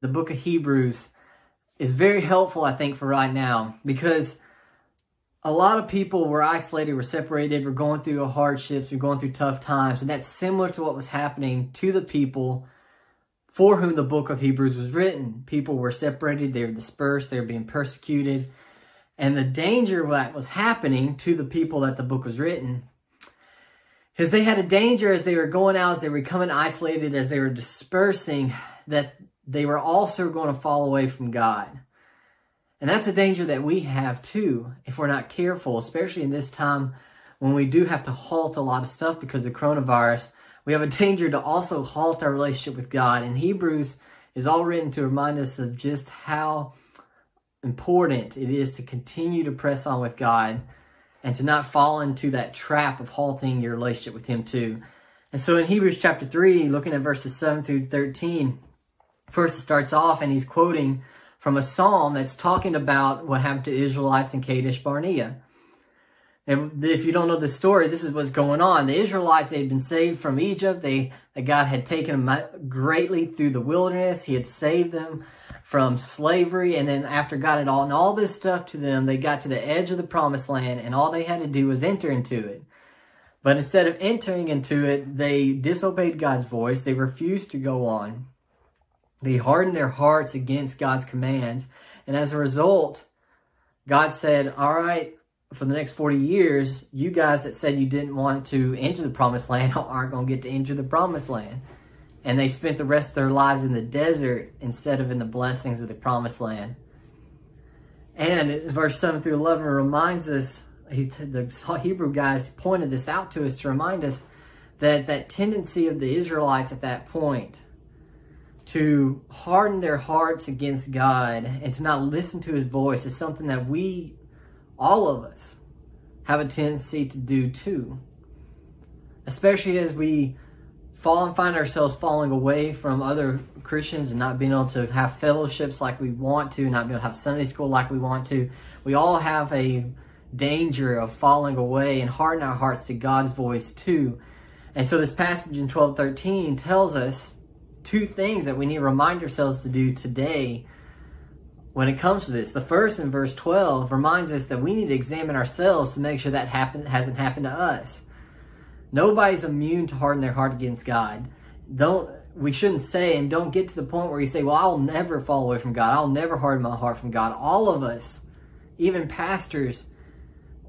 the book of Hebrews is very helpful, I think, for right now because a lot of people were isolated, were separated, were going through hardships, were going through tough times, and that's similar to what was happening to the people for whom the book of Hebrews was written. People were separated, they were dispersed, they were being persecuted, and the danger that was happening to the people that the book was written is they had a danger as they were going out, as they were becoming isolated, as they were dispersing, that they were also going to fall away from God. And that's a danger that we have too, if we're not careful, especially in this time when we do have to halt a lot of stuff because of coronavirus. We have a danger to also halt our relationship with God. And Hebrews is all written to remind us of just how important it is to continue to press on with God and to not fall into that trap of halting your relationship with Him too. And so in Hebrews chapter 3, looking at verses 7 through 13, first it starts off and he's quoting from a psalm that's talking about what happened to Israelites in Kadesh Barnea. And if you don't know the story, this is what's going on. The Israelites, they had been saved from Egypt. They, God had taken them greatly through the wilderness. He had saved them from slavery. And then after God had all, and all this stuff to them, they got to the edge of the promised land and all they had to do was enter into it. But instead of entering into it, they disobeyed God's voice. They refused to go on. They hardened their hearts against God's commands. And as a result, God said, all right, for the next 40 years, you guys that said you didn't want to enter the promised land aren't going to get to enter the promised land. And they spent the rest of their lives in the desert instead of in the blessings of the promised land. And verse 7 through 11 reminds us, he, the Hebrew guys pointed this out to us to remind us that that tendency of the Israelites at that point to harden their hearts against God and to not listen to his voice is something that we all of us have a tendency to do too. Especially as we fall and find ourselves falling away from other Christians and not being able to have fellowships like we want to, not being able to have Sunday school like we want to. We all have a danger of falling away and hardening our hearts to God's voice too. And so this passage in 1213 tells us two things that we need to remind ourselves to do today when it comes to this. The first in verse 12 reminds us that we need to examine ourselves to make sure that happen, hasn't happened to us. Nobody's immune to harden their heart against God. Don't we shouldn't say and don't get to the point where you say, "Well, I'll never fall away from God. I'll never harden my heart from God." All of us, even pastors,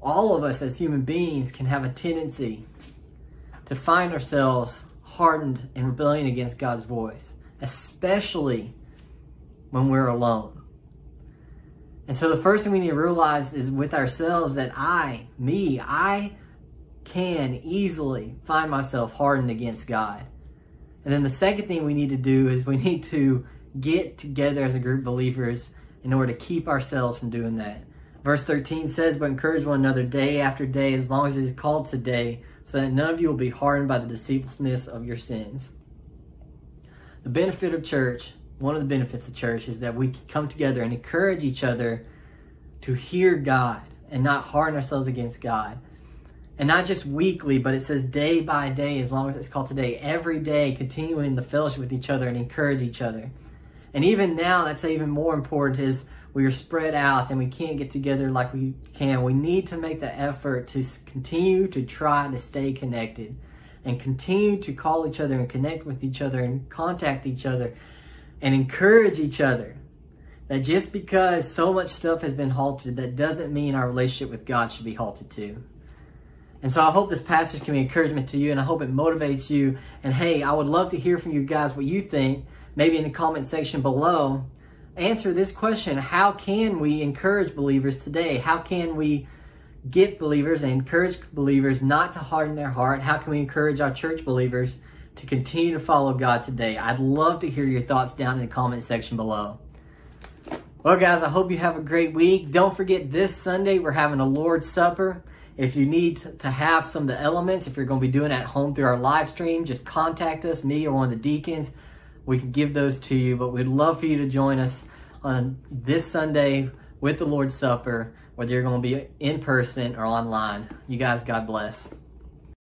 all of us as human beings can have a tendency to find ourselves hardened and rebellion against God's voice, especially when we're alone. And so the first thing we need to realize is with ourselves that I, me, I can easily find myself hardened against God. And then the second thing we need to do is we need to get together as a group of believers in order to keep ourselves from doing that. Verse 13 says, But encourage one another day after day, as long as it is called today, so that none of you will be hardened by the deceitfulness of your sins. The benefit of church one of the benefits of church is that we can come together and encourage each other to hear God and not harden ourselves against God. And not just weekly, but it says day by day, as long as it's called today, every day, continuing the fellowship with each other and encourage each other. And even now, that's even more important is we are spread out and we can't get together like we can. We need to make the effort to continue to try to stay connected and continue to call each other and connect with each other and contact each other and encourage each other. That just because so much stuff has been halted, that doesn't mean our relationship with God should be halted too. And so I hope this passage can be encouragement to you and I hope it motivates you. And hey, I would love to hear from you guys what you think, maybe in the comment section below. Answer this question How can we encourage believers today? How can we get believers and encourage believers not to harden their heart? How can we encourage our church believers to continue to follow God today? I'd love to hear your thoughts down in the comment section below. Well, guys, I hope you have a great week. Don't forget this Sunday, we're having a Lord's Supper. If you need to have some of the elements, if you're going to be doing at home through our live stream, just contact us, me or one of the deacons. We can give those to you, but we'd love for you to join us on this Sunday with the Lord's Supper, whether you're going to be in person or online. You guys, God bless.